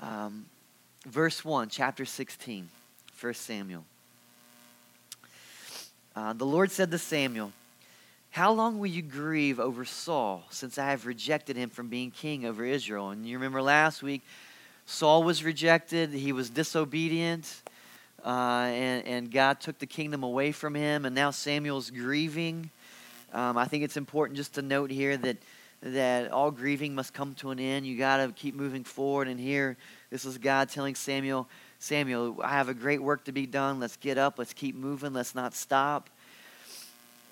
Um, verse 1, chapter 16, 1 Samuel. Uh, the Lord said to Samuel, How long will you grieve over Saul, since I have rejected him from being king over Israel? And you remember last week, Saul was rejected, he was disobedient, uh, and, and God took the kingdom away from him, and now Samuel's grieving. Um, I think it's important just to note here that that all grieving must come to an end. You got to keep moving forward. And here, this is God telling Samuel, Samuel, I have a great work to be done. Let's get up. Let's keep moving. Let's not stop.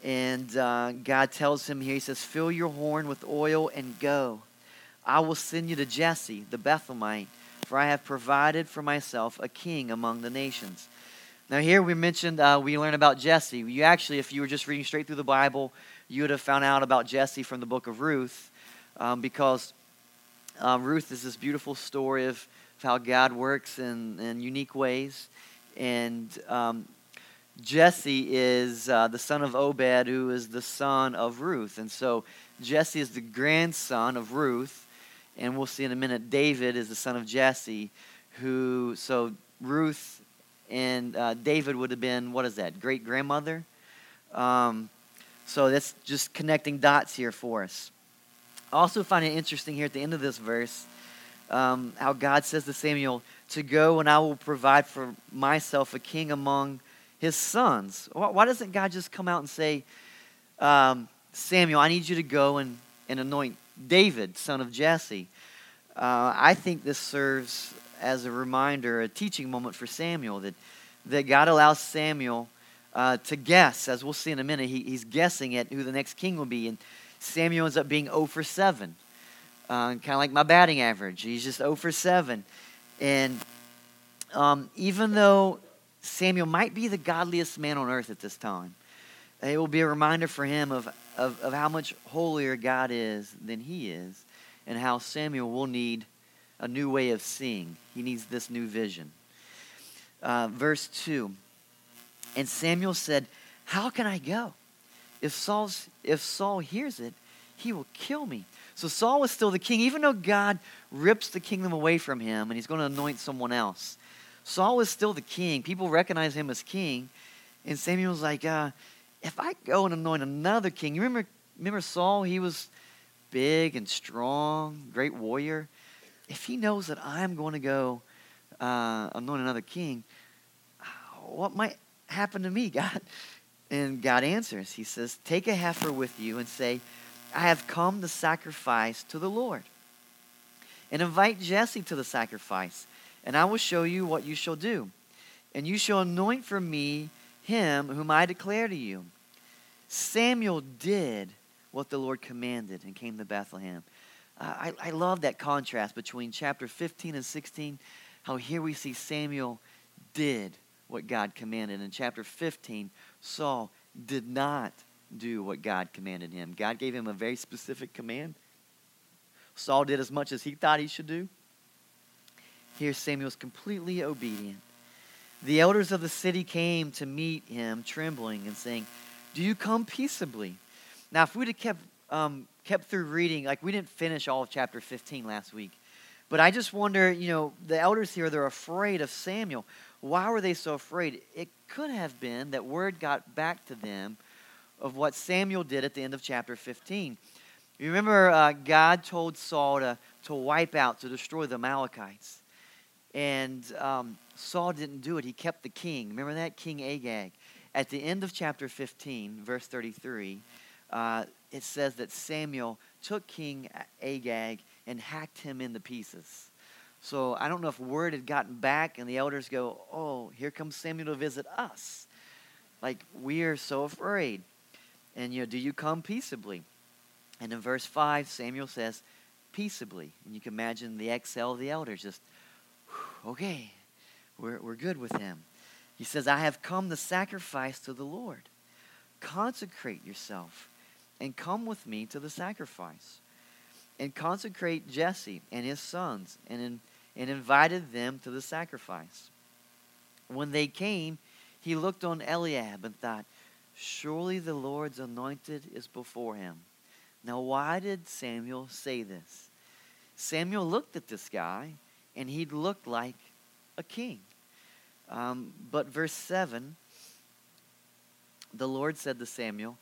And uh, God tells him here, He says, Fill your horn with oil and go. I will send you to Jesse, the Bethlehemite, for I have provided for myself a king among the nations. Now, here we mentioned, uh, we learn about Jesse. You actually, if you were just reading straight through the Bible, you would have found out about Jesse from the book of Ruth um, because um, Ruth is this beautiful story of, of how God works in, in unique ways. And um, Jesse is uh, the son of Obed, who is the son of Ruth. And so Jesse is the grandson of Ruth. And we'll see in a minute, David is the son of Jesse, who, so Ruth and uh, David would have been, what is that, great grandmother? Um, so that's just connecting dots here for us. I also find it interesting here at the end of this verse um, how God says to Samuel, To go and I will provide for myself a king among his sons. Why doesn't God just come out and say, um, Samuel, I need you to go and, and anoint David, son of Jesse? Uh, I think this serves as a reminder, a teaching moment for Samuel that, that God allows Samuel uh, to guess, as we'll see in a minute. He, he's guessing at who the next king will be. And Samuel ends up being 0 for 7. Uh, kind of like my batting average. He's just 0 for 7. And um, even though Samuel might be the godliest man on earth at this time, it will be a reminder for him of, of, of how much holier God is than he is, and how Samuel will need a new way of seeing. He needs this new vision. Uh, verse 2 and Samuel said, How can I go? If, Saul's, if Saul hears it, he will kill me. So Saul was still the king, even though God rips the kingdom away from him and he's going to anoint someone else. Saul was still the king. People recognize him as king. And Samuel's like, uh, if I go and anoint another king, you remember, remember Saul? He was big and strong, great warrior. If he knows that I'm going to go uh, anoint another king, what might happened to me, God? And God answers. He says, Take a heifer with you and say, I have come to sacrifice to the Lord. And invite Jesse to the sacrifice, and I will show you what you shall do. And you shall anoint for me him whom I declare to you. Samuel did what the Lord commanded and came to Bethlehem. Uh, I, I love that contrast between chapter 15 and 16, how here we see Samuel did what God commanded. In chapter 15, Saul did not do what God commanded him. God gave him a very specific command. Saul did as much as he thought he should do. Here, Samuel's completely obedient. The elders of the city came to meet him, trembling and saying, Do you come peaceably? Now, if we'd have kept, um, kept through reading, like we didn't finish all of chapter 15 last week, but I just wonder, you know, the elders here, they're afraid of Samuel. Why were they so afraid? It could have been that word got back to them of what Samuel did at the end of chapter 15. You remember uh, God told Saul to, to wipe out, to destroy the Amalekites. And um, Saul didn't do it. He kept the king. Remember that? King Agag. At the end of chapter 15, verse 33, uh, it says that Samuel took King Agag and hacked him into pieces. So I don't know if word had gotten back and the elders go, oh, here comes Samuel to visit us. Like, we are so afraid. And, you know, do you come peaceably? And in verse 5, Samuel says, peaceably. And you can imagine the exhale of the elders just, okay, we're, we're good with him. He says, I have come to sacrifice to the Lord. Consecrate yourself and come with me to the sacrifice. And consecrate Jesse and his sons and in and invited them to the sacrifice. When they came, he looked on Eliab and thought, Surely the Lord's anointed is before him. Now, why did Samuel say this? Samuel looked at this guy and he looked like a king. Um, but verse 7 the Lord said to Samuel,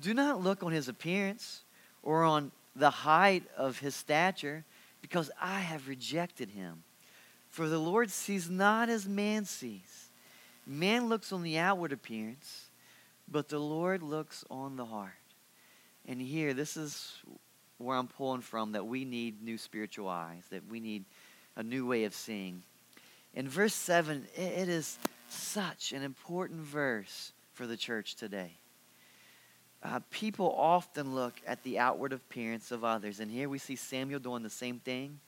Do not look on his appearance or on the height of his stature, because I have rejected him. For the Lord sees not as man sees. Man looks on the outward appearance, but the Lord looks on the heart. And here, this is where I'm pulling from that we need new spiritual eyes, that we need a new way of seeing. In verse 7, it is such an important verse for the church today. Uh, people often look at the outward appearance of others, and here we see Samuel doing the same thing.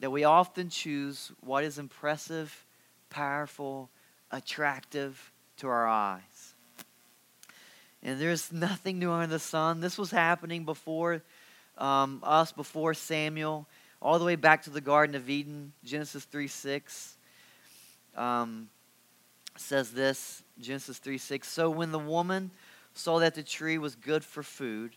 That we often choose what is impressive, powerful, attractive to our eyes. And there's nothing new under the sun. This was happening before um, us, before Samuel, all the way back to the Garden of Eden, Genesis 3 6. Um, says this Genesis 3 6. So when the woman saw that the tree was good for food,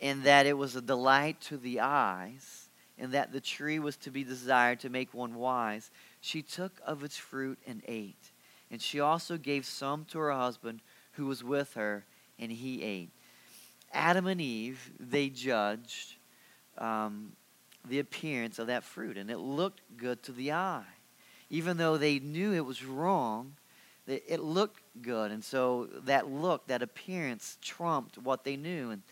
and that it was a delight to the eyes, and that the tree was to be desired to make one wise, she took of its fruit and ate. And she also gave some to her husband who was with her, and he ate. Adam and Eve, they judged um, the appearance of that fruit, and it looked good to the eye even though they knew it was wrong, that it looked good. And so that look, that appearance, trumped what they knew. And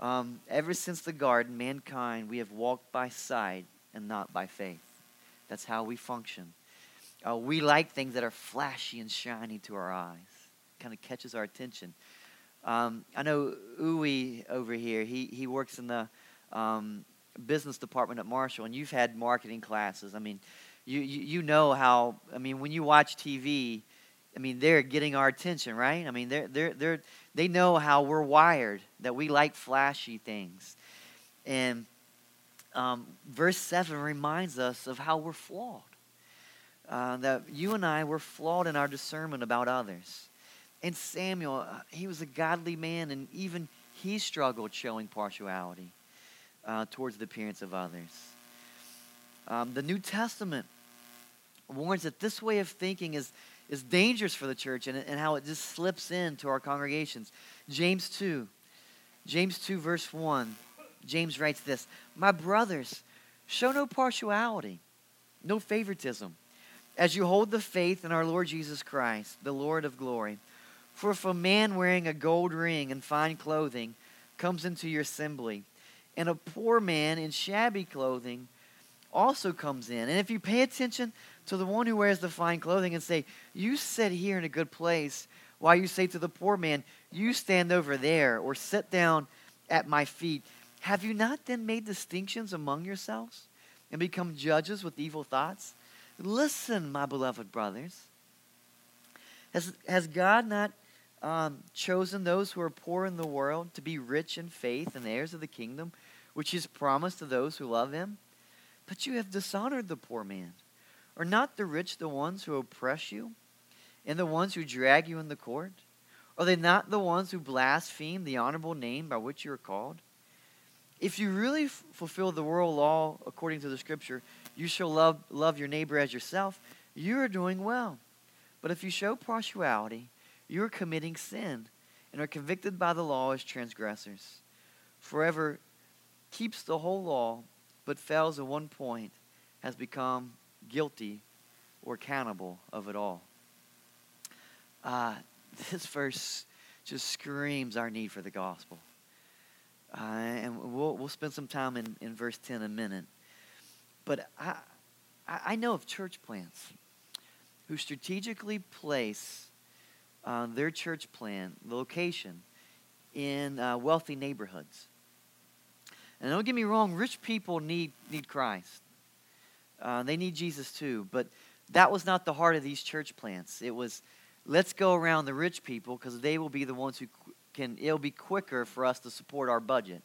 um, ever since the garden, mankind, we have walked by sight and not by faith. That's how we function. Uh, we like things that are flashy and shiny to our eyes. Kind of catches our attention. Um, I know Uwe over here. He he works in the um, business department at Marshall, and you've had marketing classes. I mean, you, you, you know how, I mean, when you watch TV, I mean, they're getting our attention, right? I mean, they're, they're, they're, they know how we're wired, that we like flashy things. And um, verse 7 reminds us of how we're flawed. Uh, that you and I were flawed in our discernment about others. And Samuel, uh, he was a godly man, and even he struggled showing partiality uh, towards the appearance of others. Um, the New Testament warns that this way of thinking is, is dangerous for the church and, and how it just slips into our congregations. James 2, James 2, verse 1, James writes this My brothers, show no partiality, no favoritism, as you hold the faith in our Lord Jesus Christ, the Lord of glory. For if a man wearing a gold ring and fine clothing comes into your assembly, and a poor man in shabby clothing also comes in. And if you pay attention to the one who wears the fine clothing and say, You sit here in a good place, while you say to the poor man, You stand over there, or sit down at my feet, have you not then made distinctions among yourselves and become judges with evil thoughts? Listen, my beloved brothers. Has, has God not um, chosen those who are poor in the world to be rich in faith and heirs of the kingdom, which is promised to those who love him? But you have dishonored the poor man. Are not the rich the ones who oppress you and the ones who drag you in the court? Are they not the ones who blaspheme the honorable name by which you are called? If you really f- fulfill the world law according to the scripture, you shall love, love your neighbor as yourself, you are doing well. But if you show partiality, you are committing sin and are convicted by the law as transgressors. Forever keeps the whole law but fails at one point has become guilty or accountable of it all. Uh, this verse just screams our need for the gospel. Uh, and we'll, we'll spend some time in, in verse 10 a minute. But I, I know of church plants who strategically place uh, their church plan, the location, in uh, wealthy neighborhoods. And don't get me wrong, rich people need, need Christ. Uh, they need Jesus too. But that was not the heart of these church plants. It was, let's go around the rich people because they will be the ones who can, it'll be quicker for us to support our budget.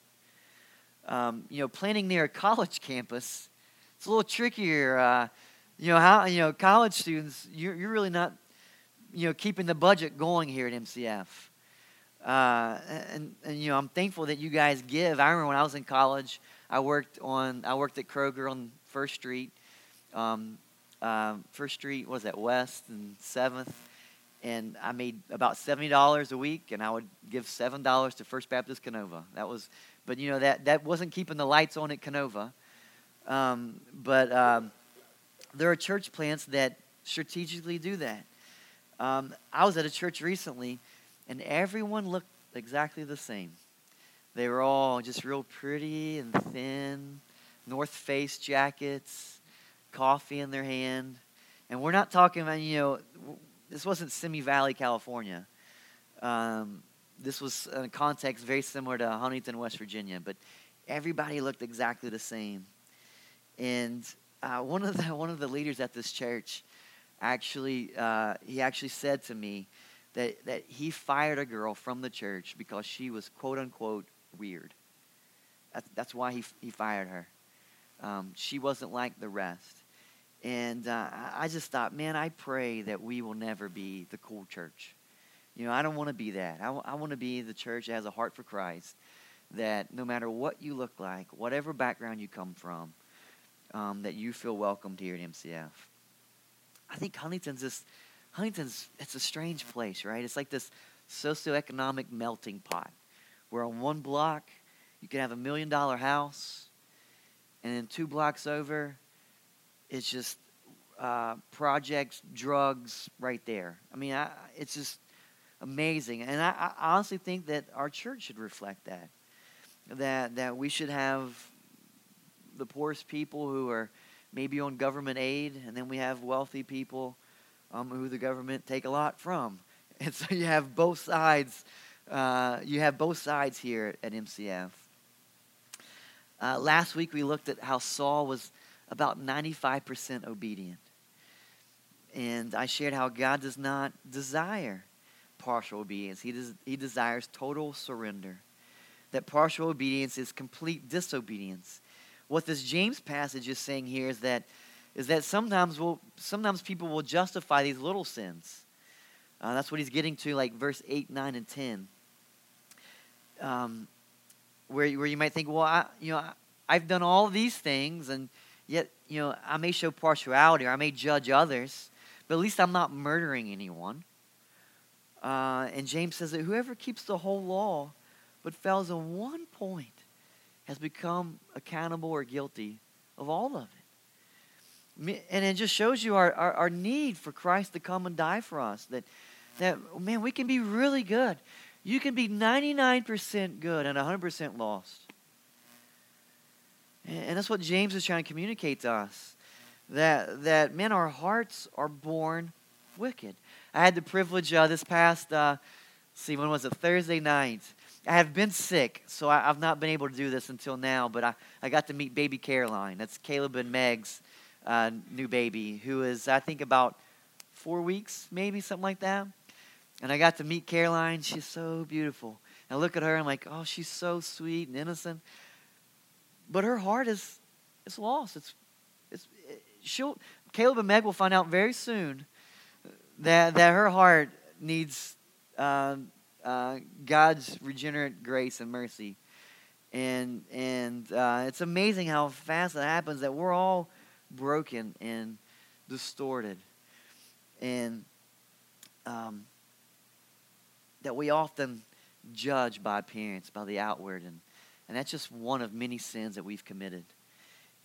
Um, you know, planning near a college campus, it's a little trickier. Uh, you know, how, you know, college students, you're, you're really not, you know, keeping the budget going here at MCF. Uh, and, and, you know, I'm thankful that you guys give. I remember when I was in college, I worked on I worked at Kroger on First Street, um, uh, First Street, was at West and Seventh, and I made about seventy dollars a week, and I would give seven dollars to First Baptist Kenova. That was, but you know that that wasn't keeping the lights on at Kenova. Um, but um, there are church plants that strategically do that. Um, I was at a church recently, and everyone looked exactly the same. They were all just real pretty and thin, North Face jackets, coffee in their hand. And we're not talking about, you know, this wasn't Simi Valley, California. Um, this was a context very similar to Huntington, West Virginia, but everybody looked exactly the same. And uh, one of the one of the leaders at this church actually uh, he actually said to me that that he fired a girl from the church because she was quote unquote weird. That's, that's why he he fired her. Um, she wasn't like the rest. And uh, I just thought, man, I pray that we will never be the cool church. You know, I don't want to be that. I, want to be the church that has a heart for Christ, that no matter what you look like, whatever background you come from, um, that you feel welcomed here at MCF. I think Huntington's this, Huntington's, it's a strange place, right? It's like this socioeconomic melting pot where on one block you can have a million dollar house, and then two blocks over, it's just uh, projects, drugs right there. I mean, I, it's just amazing. And I, I honestly think that our church should reflect that. That, that we should have the poorest people who are maybe on government aid, and then we have wealthy people um, who the government take a lot from. And so you have both sides. Uh, you have both sides here at MCF. Uh, last week we looked at how Saul was about 95% obedient. And I shared how God does not desire partial obedience, He, des- he desires total surrender. That partial obedience is complete disobedience what this James passage is saying here is that is that sometimes we'll, sometimes people will justify these little sins. Uh, that's what he's getting to, like verse 8, 9, and 10. Um, where, where you might think, well, I, you know, I, have done all these things, and yet, you know, I may show partiality or I may judge others, but at least I'm not murdering anyone. Uh, and James says that whoever keeps the whole law but fails in one point has become accountable or guilty of all of it. And it just shows you our, our, our, need for Christ to come and die for us. That, that, man, we can be really good. You can be 99% good and 100% lost. And that's what James is trying to communicate to us. That, that man, our hearts are born wicked. I had the privilege uh, this past, uh, see, when was it? Thursday night. I have been sick, so I, have not been able to do this until now, but I, I got to meet baby Caroline. That's Caleb and Meg's uh, new baby, who is, I think, about four weeks, maybe, something like that. And I got to meet Caroline. She's so beautiful. And I look at her, I'm like, oh, she's so sweet and innocent. But her heart is, is lost. It's, it's, it, she'll, Caleb and Meg will find out very soon that, that her heart needs uh, uh, God's regenerate grace and mercy. And, and uh, it's amazing how fast it happens that we're all broken and distorted. And um, that we often judge by appearance, by the outward. And, and that's just one of many sins that we've committed.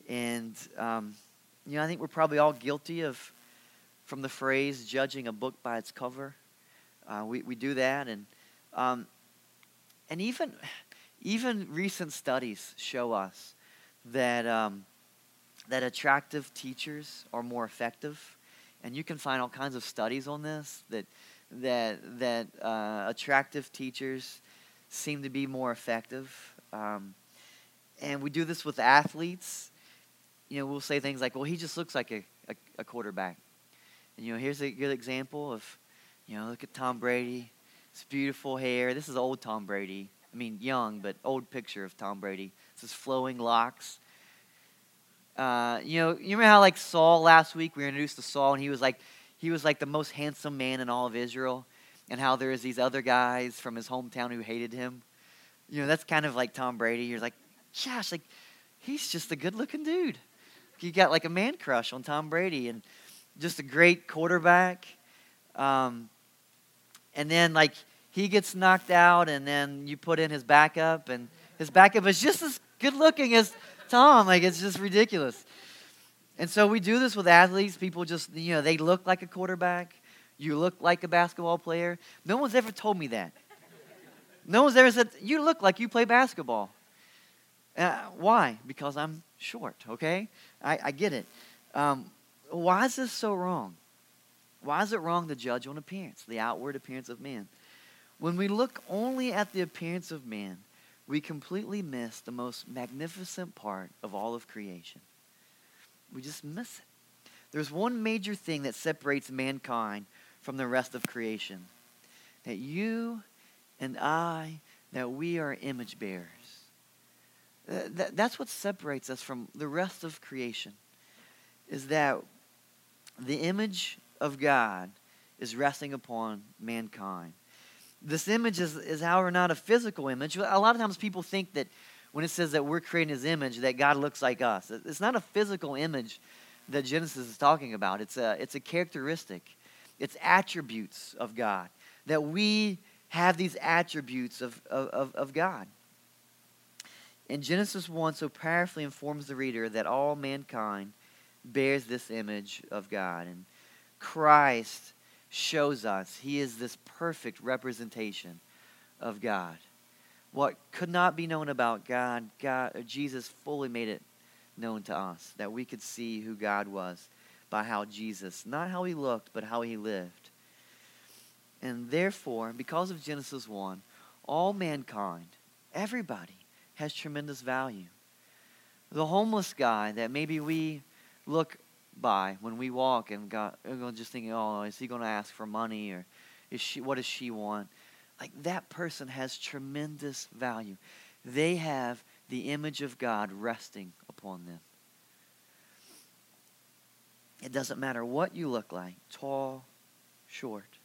And, um, you know, I think we're probably all guilty of, from the phrase, judging a book by its cover. Uh, we, we do that. And, um, and even, even recent studies show us that, um, that attractive teachers are more effective. And you can find all kinds of studies on this that, that, that uh, attractive teachers seem to be more effective. Um, and we do this with athletes. You know, we'll say things like, well, he just looks like a, a, a quarterback. And, you know, here's a good example of, you know, look at Tom Brady. His beautiful hair. This is old Tom Brady. I mean, young, but old picture of Tom Brady. This is flowing locks. Uh, you know, you remember how like Saul last week we were introduced to Saul and he was like he was like the most handsome man in all of Israel, and how there is these other guys from his hometown who hated him. You know, that's kind of like Tom Brady. You're like, gosh, like he's just a good looking dude. he got like a man crush on Tom Brady and just a great quarterback. Um, and then like he gets knocked out, and then you put in his backup, and his backup is just as good looking as Tom. Like it's just ridiculous. And so we do this with athletes. People just, you know, they look like a quarterback. You look like a basketball player. No one's ever told me that. No one's ever said, you look like you play basketball. Uh, why? Because I'm short, okay? I, I get it. Um, why is this so wrong? Why is it wrong to judge on appearance, the outward appearance of man? When we look only at the appearance of man, we completely miss the most magnificent part of all of creation. We just miss it. There's one major thing that separates mankind from the rest of creation that you and I, that we are image bearers. That's what separates us from the rest of creation, is that the image of God is resting upon mankind. This image is, is, however, not a physical image. A lot of times people think that when it says that we're creating his image, that God looks like us. It's not a physical image that Genesis is talking about. It's a, it's a characteristic, it's attributes of God. That we have these attributes of, of, of God. And Genesis 1 so powerfully informs the reader that all mankind bears this image of God. And Christ shows us he is this perfect representation of God. What could not be known about God, God Jesus fully made it known to us, that we could see who God was by how Jesus, not how he looked, but how he lived. And therefore, because of Genesis 1, all mankind, everybody, has tremendous value. The homeless guy that maybe we look by when we walk and God, just thinking, oh, is he going to ask for money or is she, what does she want? Like that person has tremendous value. They have the image of God resting upon them. It doesn't matter what you look like tall, short,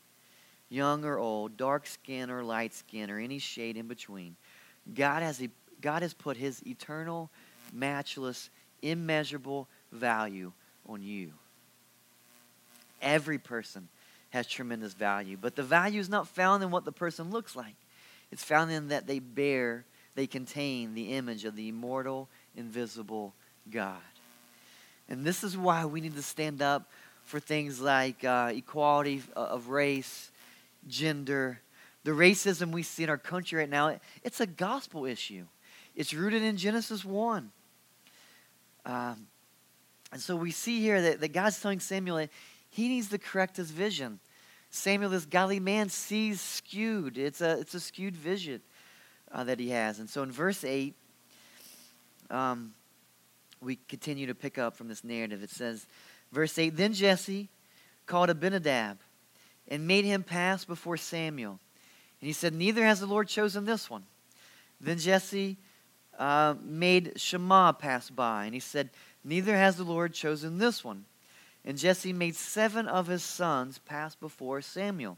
young or old, dark skin or light skin, or any shade in between. God has, God has put his eternal, matchless, immeasurable value on you. Every person has tremendous value, but the value is not found in what the person looks like. It's found in that they bear they contain the image of the immortal, invisible God. And this is why we need to stand up for things like uh, equality of race, gender. The racism we see in our country right now, it's a gospel issue. It's rooted in Genesis 1. Um, and so we see here that, that God's telling Samuel he needs to correct his vision. Samuel, this godly man, sees skewed. It's a, it's a skewed vision uh, that he has. And so in verse 8, um, we continue to pick up from this narrative. It says, verse 8 Then Jesse called Abinadab and made him pass before Samuel. And he said, Neither has the Lord chosen this one. Then Jesse uh, made Shammah pass by, and he said, Neither has the Lord chosen this one. And Jesse made seven of his sons pass before Samuel.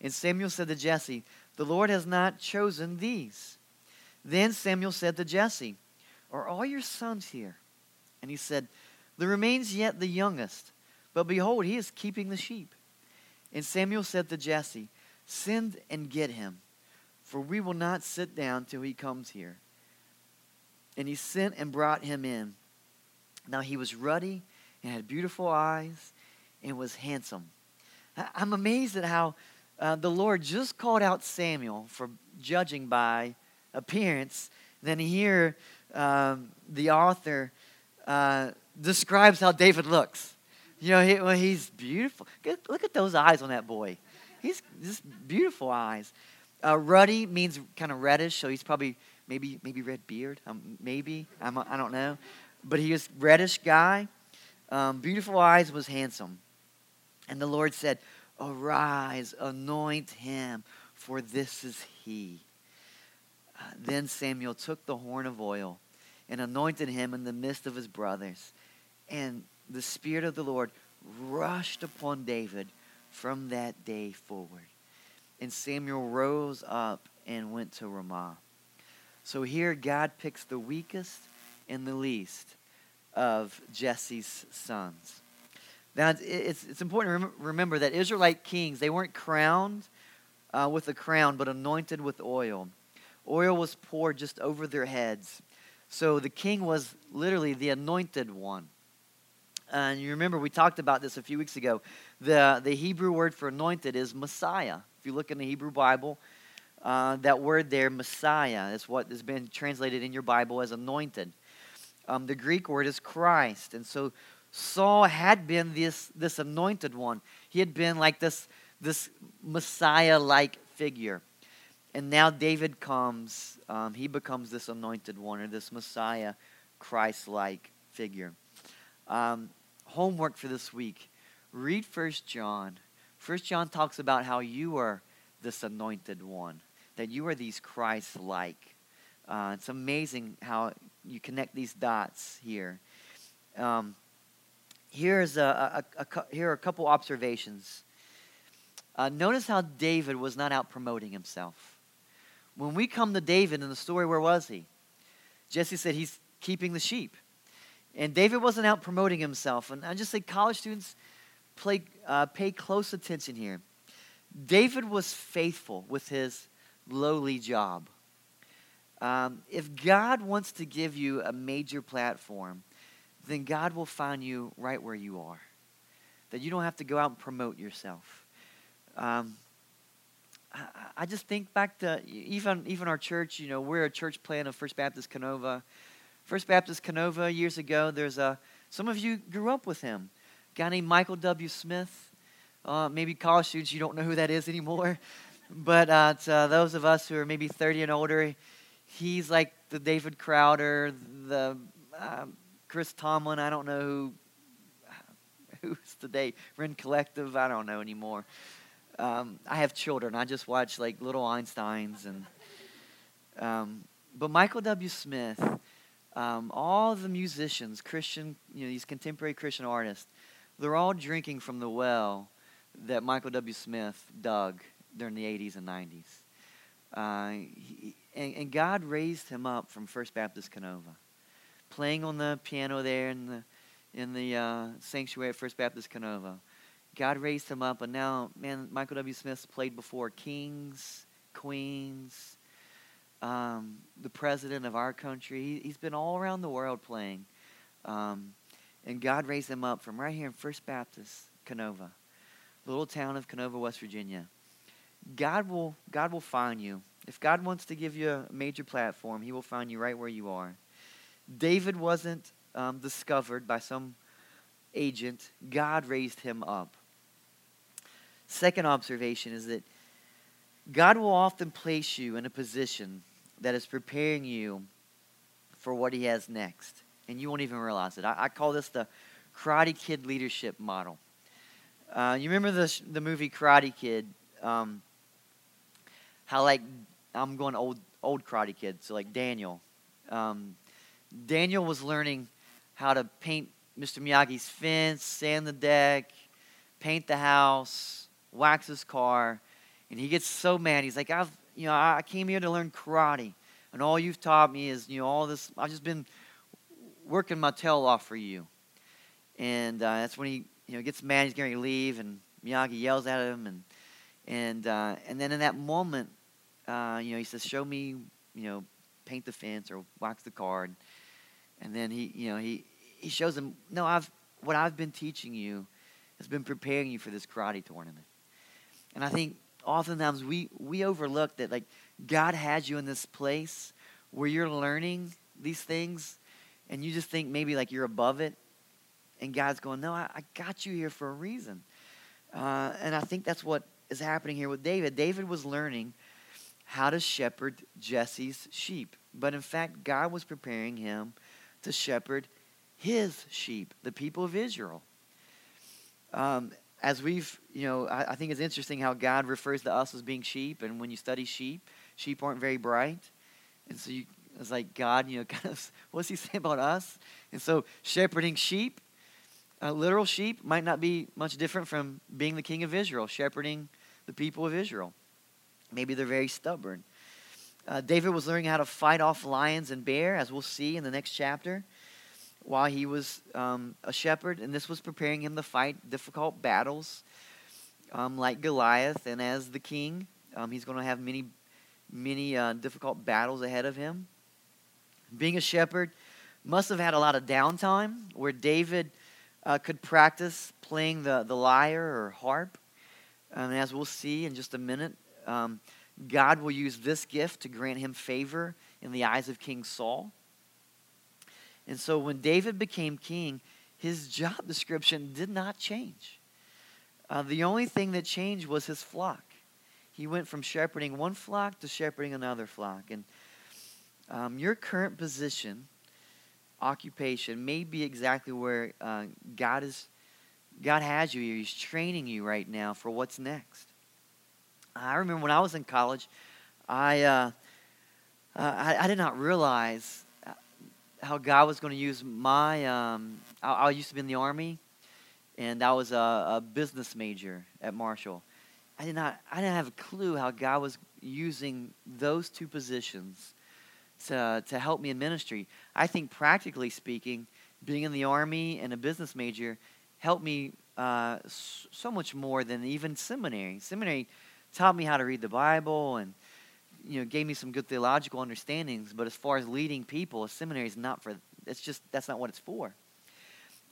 And Samuel said to Jesse, the Lord has not chosen these. Then Samuel said to Jesse, Are all your sons here? And he said, There remains yet the youngest, but behold, he is keeping the sheep. And Samuel said to Jesse, Send and get him, for we will not sit down till he comes here. And he sent and brought him in. Now he was ruddy and had beautiful eyes and was handsome. I'm amazed at how uh, the Lord just called out Samuel for judging by appearance. Then here, um, the author uh, describes how David looks. You know, he, well, he's beautiful. Look at those eyes on that boy. He's just beautiful eyes. Uh, ruddy means kind of reddish, so he's probably maybe maybe red beard. Um, maybe I'm, I don't know, but he was reddish guy. Um, beautiful eyes was handsome, and the Lord said, Arise, anoint him, for this is he. Uh, then Samuel took the horn of oil and anointed him in the midst of his brothers. And the Spirit of the Lord rushed upon David from that day forward. And Samuel rose up and went to Ramah. So here, God picks the weakest and the least of Jesse's sons. Now, it's, it's important to remember that Israelite kings, they weren't crowned uh, with a crown, but anointed with oil. Oil was poured just over their heads. So the king was literally the anointed one. And you remember we talked about this a few weeks ago. The, the Hebrew word for anointed is Messiah. If you look in the Hebrew Bible, uh, that word there, Messiah, is what has been translated in your Bible as anointed. Um, the Greek word is Christ. And so Saul had been this, this anointed one. He had been like this, this Messiah like figure. And now David comes, um, he becomes this anointed one or this Messiah Christ like figure. Um, homework for this week read First John. First John talks about how you are this anointed one, that you are these Christ like. Uh, it's amazing how you connect these dots here. Um, here's a, a, a, here are a couple observations. Uh, notice how David was not out promoting himself. When we come to David in the story, where was he? Jesse said he's keeping the sheep. And David wasn't out promoting himself. And I just say, college students, play, uh, pay close attention here. David was faithful with his lowly job. Um, if God wants to give you a major platform, then God will find you right where you are. That you don't have to go out and promote yourself. Um, I, I, just think back to even even our church. You know, we're a church plan of First Baptist Kenova. First Baptist Kenova years ago. There's a some of you grew up with him. A guy named Michael W. Smith. Uh, maybe college students, you don't know who that is anymore. But uh, to those of us who are maybe 30 and older, he's like the David Crowder, the um, Chris Tomlin. I don't know who who's today. Rend Collective. I don't know anymore. Um, I have children. I just watch like little Einsteins and. Um, but Michael W. Smith, um, all the musicians, Christian, you know, these contemporary Christian artists, they're all drinking from the well that Michael W. Smith dug during the 80s and 90s. Uh, he, and, and, God raised him up from First Baptist Kenova playing on the piano there in the in the uh, sanctuary at First Baptist Kenova. God raised him up, and now, man, Michael W. Smith's played before kings, queens, um, the president of our country. He, has been all around the world playing. Um, and God raised him up from right here in First Baptist Kenova, little town of Kenova, West Virginia. God will, God will find you. If God wants to give you a major platform, He will find you right where you are. David wasn't um, discovered by some agent, God raised him up. Second observation is that God will often place you in a position that is preparing you for what he has next, and you won't even realize it. I, I call this the Karate Kid leadership model. Uh, you remember the, the movie Karate Kid? Um, how, like, I'm going old, old Karate Kid, so like Daniel. Um, Daniel was learning how to paint Mr. Miyagi's fence, sand the deck, paint the house, wax his car, and he gets so mad. He's like, I've, you know, I came here to learn karate, and all you've taught me is, you know, all this. I've just been working my tail off for you. And uh, that's when he, you know, gets mad. He's going to leave, and Miyagi yells at him, and and uh, and then in that moment, uh, you know, he says, "Show me, you know, paint the fence or wax the car." And, then he, you know, he, he shows him, no, I've, what I've been teaching you has been preparing you for this karate tournament. And I think oftentimes we, we overlook that, like, God has you in this place where you're learning these things and you just think maybe like you're above it. And God's going, no, I, I got you here for a reason. Uh, and I think that's what is happening here with David. David was learning how to shepherd Jesse's sheep. But in fact, God was preparing him to shepherd his sheep, the people of Israel. Um, as we've, you know, I, I, think it's interesting how God refers to us as being sheep, and when you study sheep, sheep aren't very bright, and so you, it's like God, you know, kind of, what's He saying about us? And so shepherding sheep, uh, literal sheep, might not be much different from being the king of Israel, shepherding the people of Israel. Maybe they're very stubborn. Uh, David was learning how to fight off lions and bear, as we'll see in the next chapter. while he was um, a shepherd, and this was preparing him to fight difficult battles um, like Goliath. And as the king, um, he's going to have many, many uh, difficult battles ahead of him. Being a shepherd must have had a lot of downtime where David uh, could practice playing the, the lyre or harp. Um, and as we'll see in just a minute, um, God will use this gift to grant him favor in the eyes of King Saul. And so when David became king, his job description did not change. Uh, the only thing that changed was his flock. He went from shepherding one flock to shepherding another flock. And um, your current position, occupation, may be exactly where uh, God is. God has you. Here, he's training you right now for what's next. I remember when I was in college, I uh, uh, I, I, did not realize how God was going to use my. Um, I, I, used to be in the army, and I was a, a, business major at Marshall. I did not. I didn't have a clue how God was using those two positions to to help me in ministry. I think practically speaking, being in the army and a business major helped me uh, so much more than even seminary. Seminary taught me how to read the Bible and you know gave me some good theological understandings. But as far as leading people, a seminary is not for. It's just that's not what it's for.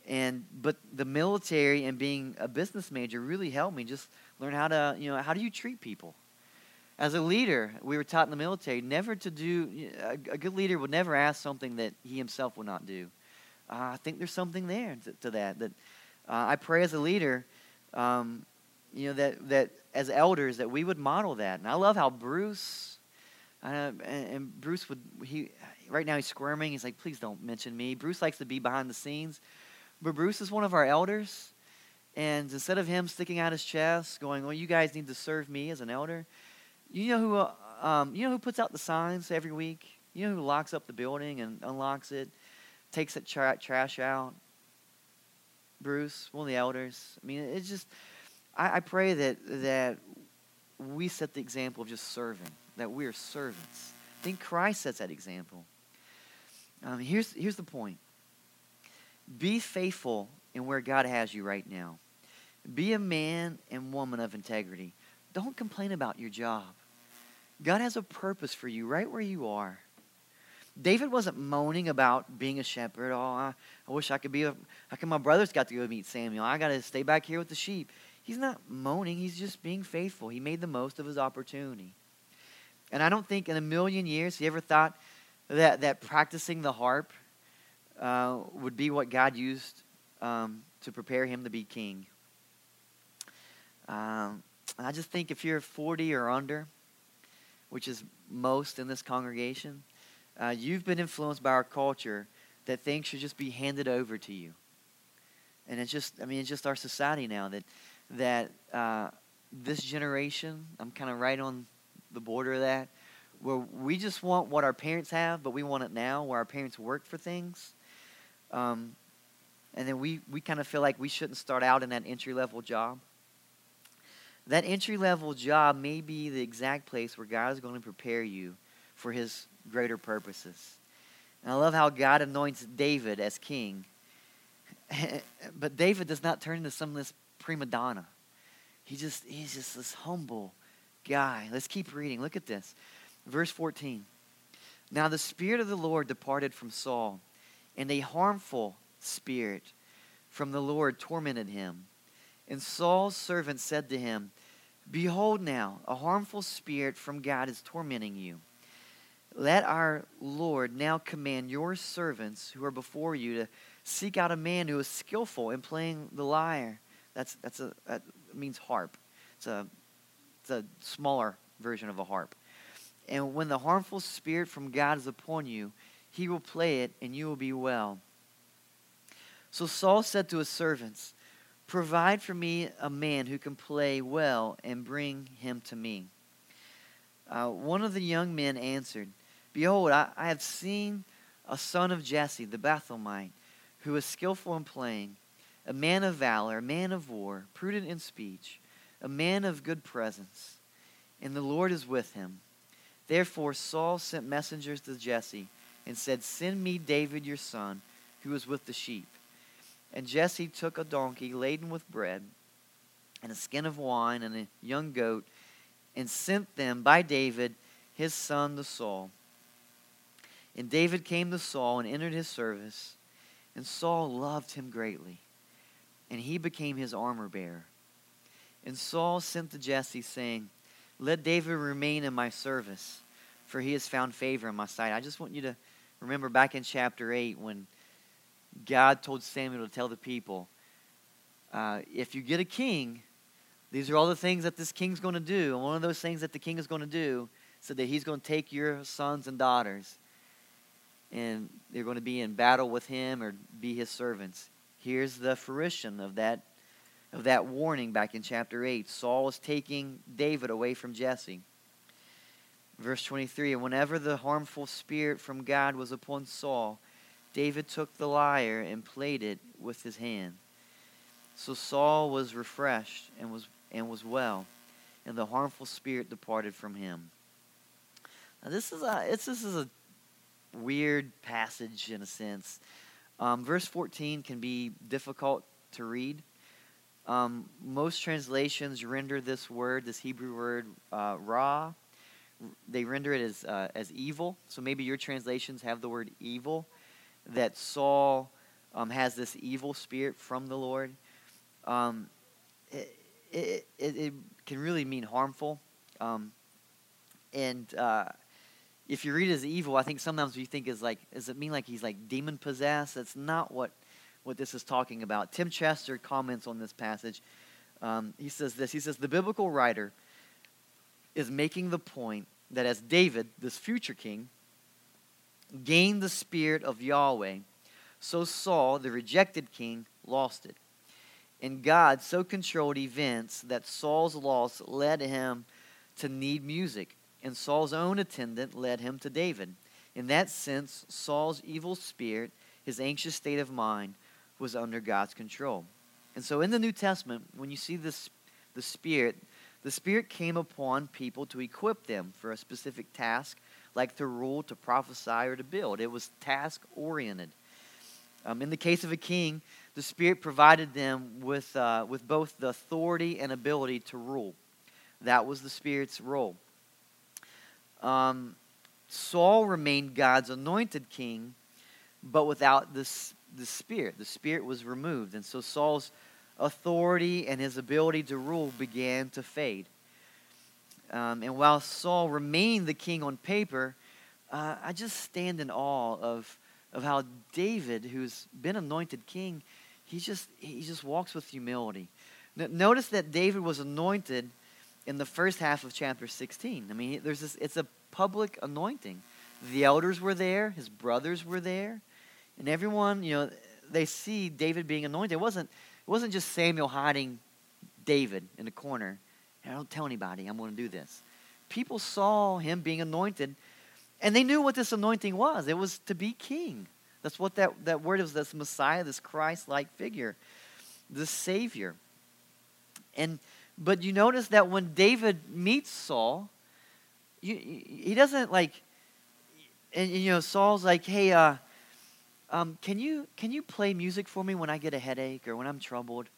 And but the military and being a business major really helped me just learn how to you know how do you treat people. As a leader, we were taught in the military never to do. A, good leader would never ask something that he himself would not do. Uh, I think there's something there to, to that. That uh, I pray as a leader, um, you know that that as elders that we would model that. And I love how Bruce uh, and Bruce would he right now he's squirming. He's like, please don't mention me. Bruce likes to be behind the scenes, but Bruce is one of our elders, and instead of him sticking out his chest, going, "Well, you guys need to serve me as an elder," you know who um, you know who puts out the signs every week. You know who locks up the building and unlocks it, takes that tra- trash out. Bruce, one of the elders. I mean, it's just. I, I pray that that we set the example of just serving that we are servants. I think Christ sets that example. Um, here's, here's the point be faithful in where God has you right now. Be a man and woman of integrity. Don't complain about your job. God has a purpose for you right where you are. David wasn't moaning about being a shepherd. Oh, I, I wish I could be a. How come my brothers got to go meet Samuel? I got to stay back here with the sheep. He's not moaning. He's just being faithful. He made the most of his opportunity. And I don't think in a million years he ever thought that, that practicing the harp uh, would be what God used um, to prepare him to be king. Um, I just think if you're 40 or under, which is most in this congregation, uh, you've been influenced by our culture that things should just be handed over to you. And it's just, I mean, it's just our society now that that uh, this generation, I'm kind of right on the border of that, where we just want what our parents have, but we want it now, where our parents work for things. Um, and then we, we kind of feel like we shouldn't start out in that entry level job. That entry level job may be the exact place where God is going to prepare you for his greater purposes. And I love how God anoints David as king. but David does not turn into some of this prima donna. He just he's just this humble guy. Let's keep reading. Look at this. Verse 14. Now the Spirit of the Lord departed from Saul, and a harmful spirit from the Lord tormented him. And Saul's servant said to him, Behold, now a harmful spirit from God is tormenting you. Let our Lord now command your servants who are before you to seek out a man who is skillful in playing the lyre. That's, that's a, that means harp. It's a it's a smaller version of a harp. And when the harmful spirit from God is upon you, he will play it and you will be well. So Saul said to his servants, Provide for me a man who can play well and bring him to me. Uh, one of the young men answered, Behold, I, I have seen a son of Jesse, the Bethlehemite, who is skillful in playing, a man of valor, a man of war, prudent in speech a man of good presence, and the Lord is with him. Therefore Saul sent messengers to Jesse and said, Send me David your son, who was with the sheep. And Jesse took a donkey laden with bread, and a skin of wine, and a young goat, and sent them by David, his son, to Saul. And David came to Saul and entered his service, and Saul loved him greatly, and he became his armor bearer. And Saul sent to Jesse, saying, Let David remain in my service, for he has found favor in my sight. I just want you to remember back in chapter 8 when God told Samuel to tell the people, uh, if you get a king, these are all the things that this king's going to do. And one of those things that the king is going to do is that he's going to take your sons and daughters and they're going to be in battle with him or be his servants. Here's the fruition of that of that warning back in chapter 8. Saul is taking David away from Jesse. Verse 23 And whenever the harmful spirit from God was upon Saul, David took the lyre and played it with his hand. So Saul was refreshed and was, and was well, and the harmful spirit departed from him. Now this is a, it's, this is a weird passage in a sense. Um, verse 14 can be difficult to read. Um, most translations render this word, this Hebrew word, uh, ra. They render it as, uh, as evil. So maybe your translations have the word evil, that Saul um, has this evil spirit from the Lord. Um, it, it, it, can really mean harmful. Um, and uh, if you read it as evil, I think sometimes you think is like, does it mean like he's like demon possessed? That's not what, what this is talking about. Tim Chester comments on this passage. Um, he says this. He says the biblical writer is making the point that as David, this future king, gained the spirit of Yahweh, so Saul, the rejected king, lost it. And God so controlled events that Saul's loss led him to need music and Saul's own attendant led him to David. In that sense, Saul's evil spirit, his anxious state of mind, was under God's control. And so in the New Testament, when you see this, the Spirit, the Spirit came upon people to equip them for a specific task, like to rule, to prophesy, or to build. It was task oriented. Um, in the case of a king, the Spirit provided them with, uh, with both the authority and ability to rule. That was the Spirit's role. Um, Saul remained God's anointed king, but without this, the Spirit. The Spirit was removed. And so Saul's authority and his ability to rule began to fade. Um, and while Saul remained the king on paper, uh, I just stand in awe of, of how David, who's been anointed king, he just, he just walks with humility. Notice that David was anointed in the first half of chapter 16. I mean, there's this, it's a public anointing. The elders were there, his brothers were there, and everyone, you know, they see David being anointed. It wasn't, it wasn't just Samuel hiding David in the corner. I don't tell anybody I'm going to do this. People saw him being anointed, and they knew what this anointing was. It was to be king. That's what that, that word is this Messiah, this Christ like figure, the Savior. And but you notice that when David meets Saul, he doesn't like, and you know, Saul's like, hey, uh, um, can you can you play music for me when I get a headache or when I'm troubled,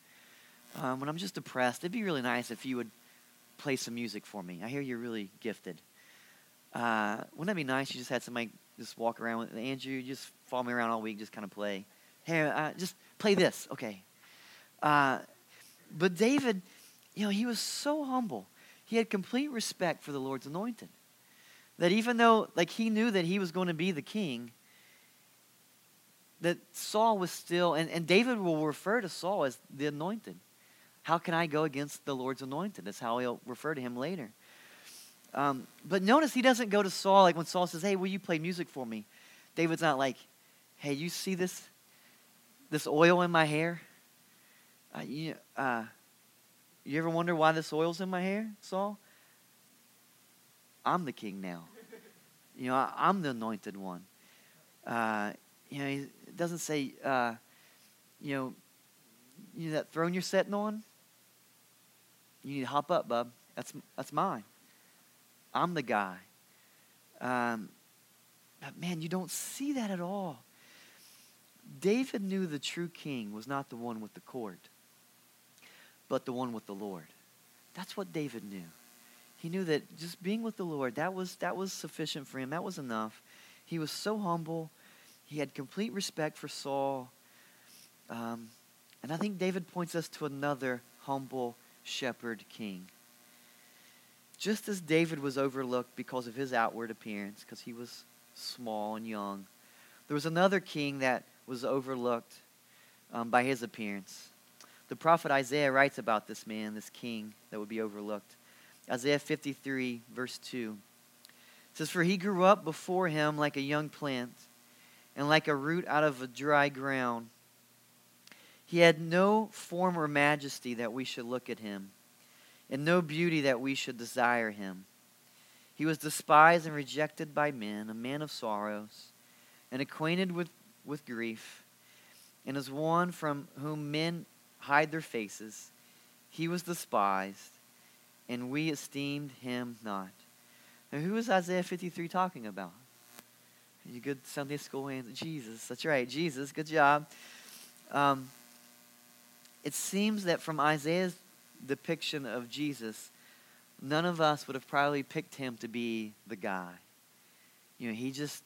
um, when I'm just depressed? It'd be really nice if you would play some music for me. I hear you're really gifted. Uh, wouldn't that be nice? You just had somebody just walk around with Andrew. Just follow me around all week, just kind of play. Hey, uh, just play this, okay? Uh, but David you know, he was so humble. He had complete respect for the Lord's anointed. That even though, like, he knew that he was going to be the king, that Saul was still, and, and David will refer to Saul as the anointed. How can I go against the Lord's anointed? That's how he'll refer to him later. Um, but notice he doesn't go to Saul like when Saul says, Hey, will you play music for me? David's not like, Hey, you see this, this oil in my hair? Uh, you, uh, you ever wonder why this oil's in my hair, Saul? I'm the king now. You know, I, am the anointed one. Uh, you know, it doesn't say, uh, you know, you know that throne you're sitting on. You need to hop up, bub. That's that's mine. I'm the guy. Um, but man, you don't see that at all. David knew the true king was not the one with the cord, but the one with the Lord. That's what David knew. He knew that just being with the Lord, that was, that was sufficient for him. That was enough. He was so humble. He had complete respect for Saul. Um, and I think David points us to another humble shepherd king. Just as David was overlooked because of his outward appearance, because he was small and young, there was another king that was overlooked um, by his appearance. The prophet Isaiah writes about this man, this king that would be overlooked. Isaiah 53, verse 2. Says, For he grew up before him like a young plant, and like a root out of a dry ground. He had no form or majesty that we should look at him, and no beauty that we should desire him. He was despised and rejected by men, a man of sorrows, and acquainted with, with grief, and as one from whom men hide their faces. He was despised, and we esteemed him not. Now, who is Isaiah 53 talking about? You good Sunday school hands? Jesus. That's right, Jesus. Good job. Um, it seems that from Isaiah's depiction of Jesus, none of us would have probably picked him to be the guy. You know, he just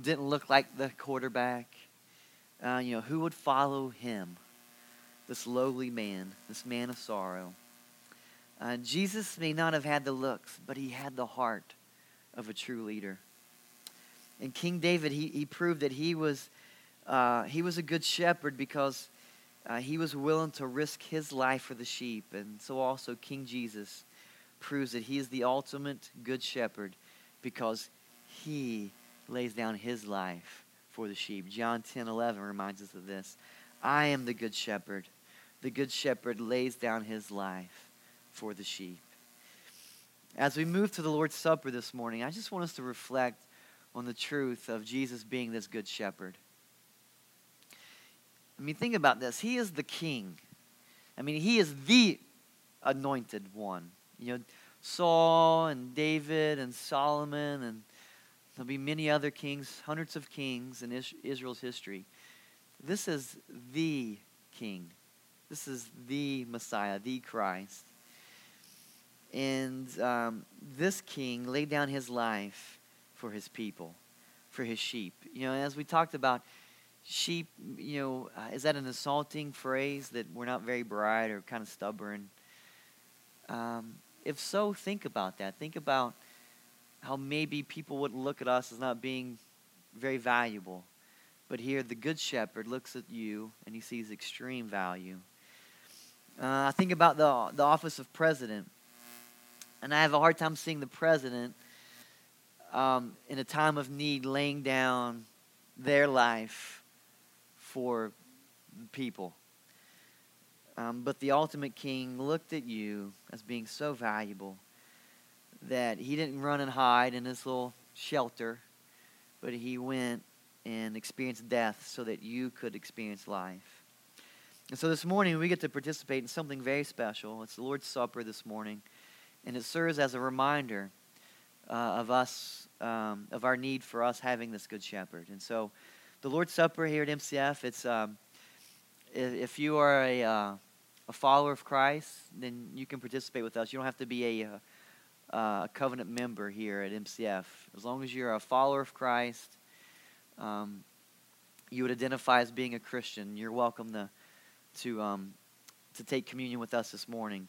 didn't look like the quarterback. Uh, you know, who would follow him? This lowly man, this man of sorrow. Uh, Jesus may not have had the looks, but he had the heart of a true leader. And King David, he, he proved that he was, uh, he was a good shepherd because uh, he was willing to risk his life for the sheep. And so also King Jesus proves that he is the ultimate good shepherd because he lays down his life for the sheep. John 10 11 reminds us of this. I am the good shepherd. The good shepherd lays down his life for the sheep. As we move to the Lord's Supper this morning, I just want us to reflect on the truth of Jesus being this good shepherd. I mean, think about this. He is the king. I mean, he is the anointed one. You know, Saul and David and Solomon, and there'll be many other kings, hundreds of kings in Israel's history. This is the king. This is the Messiah, the Christ. And um, this king laid down his life for his people, for his sheep. You know, as we talked about, sheep, you know, uh, is that an assaulting phrase that we're not very bright or kind of stubborn? Um, if so, think about that. Think about how maybe people would look at us as not being very valuable. But here, the Good Shepherd looks at you and he sees extreme value. Uh, I think about the, the office of president. And I have a hard time seeing the president um, in a time of need laying down their life for people. Um, but the ultimate king looked at you as being so valuable that he didn't run and hide in his little shelter, but he went and experienced death so that you could experience life. And so this morning we get to participate in something very special. It's the Lord's Supper this morning, and it serves as a reminder uh, of us, um, of our need for us having this Good Shepherd. And so the Lord's Supper here at MCF, it's um, if you are a, uh, a follower of Christ, then you can participate with us. You don't have to be a, uh, a covenant member here at MCF. As long as you're a follower of Christ, um, you would identify as being a Christian. You're welcome to to um, to take communion with us this morning.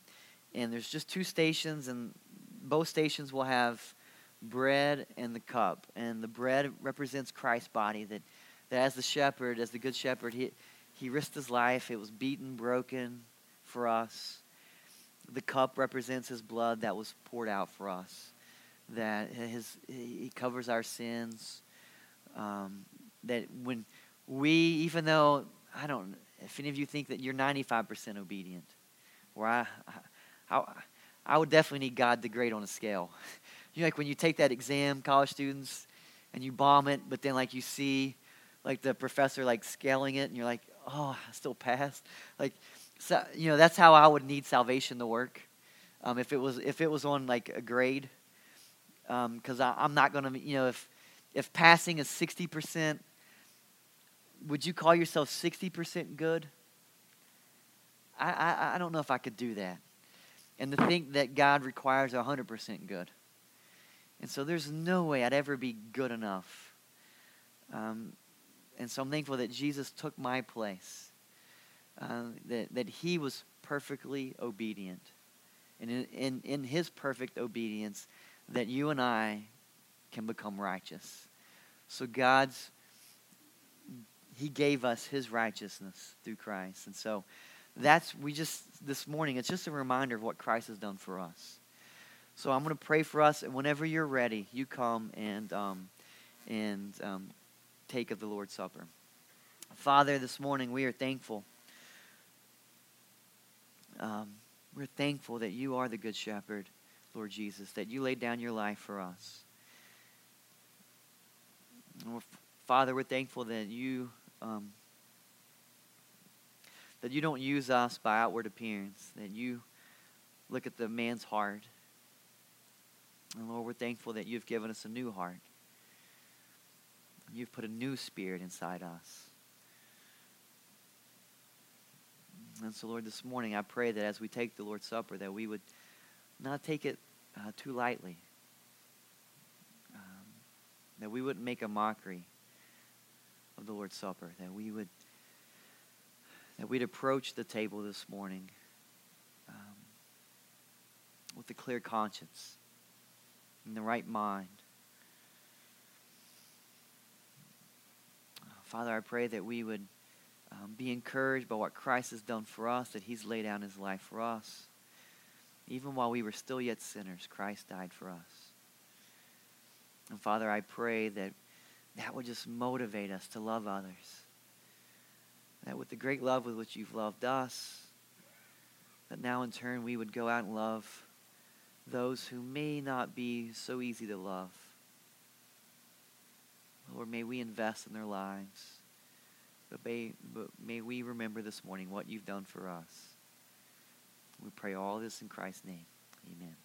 And there's just two stations, and both stations will have bread and the cup. And the bread represents Christ's body that that as the shepherd, as the good shepherd, he, he risked his life. It was beaten, broken for us. The cup represents his blood that was poured out for us. That his, he covers our sins. Um, that when we, even though, I don't, if any of you think that you're 95% obedient, or I, I, I would definitely need God to grade on a scale. you know, like when you take that exam, college students, and you bomb it, but then like you see like the professor like scaling it and you're like oh i still passed like so, you know that's how i would need salvation to work um, if it was if it was on like a grade because um, i'm not to you know if if passing is 60% would you call yourself 60% good? I, I, I don't know if I could do that. And to think that God requires 100% good. And so there's no way I'd ever be good enough. Um, and so I'm thankful that Jesus took my place, uh, that, that he was perfectly obedient. And in, in, in his perfect obedience, that you and I can become righteous. So God's, he gave us his righteousness through Christ. And so that's, we just, this morning, it's just a reminder of what Christ has done for us. So I'm going to pray for us, and whenever you're ready, you come and, um, and um, take of the Lord's Supper. Father, this morning we are thankful. Um, we're thankful that you are the Good Shepherd, Lord Jesus, that you laid down your life for us. We're, Father, we're thankful that you um, that you don't use us by outward appearance, that you look at the man's heart. And Lord, we're thankful that you've given us a new heart. You've put a new spirit inside us. And so, Lord, this morning I pray that as we take the Lord's Supper, that we would not take it uh, too lightly. Um, that we wouldn't make a mockery of the Lord's Supper. That we would that we'd approach the table this morning um, with a clear conscience, in the right mind. Father, I pray that we would um, be encouraged by what Christ has done for us, that He's laid down His life for us. Even while we were still yet sinners, Christ died for us. And Father, I pray that that would just motivate us to love others. That with the great love with which you've loved us, that now in turn we would go out and love those who may not be so easy to love. Lord, may we invest in their lives. But may, but may we remember this morning what you've done for us. We pray all this in Christ's name. Amen.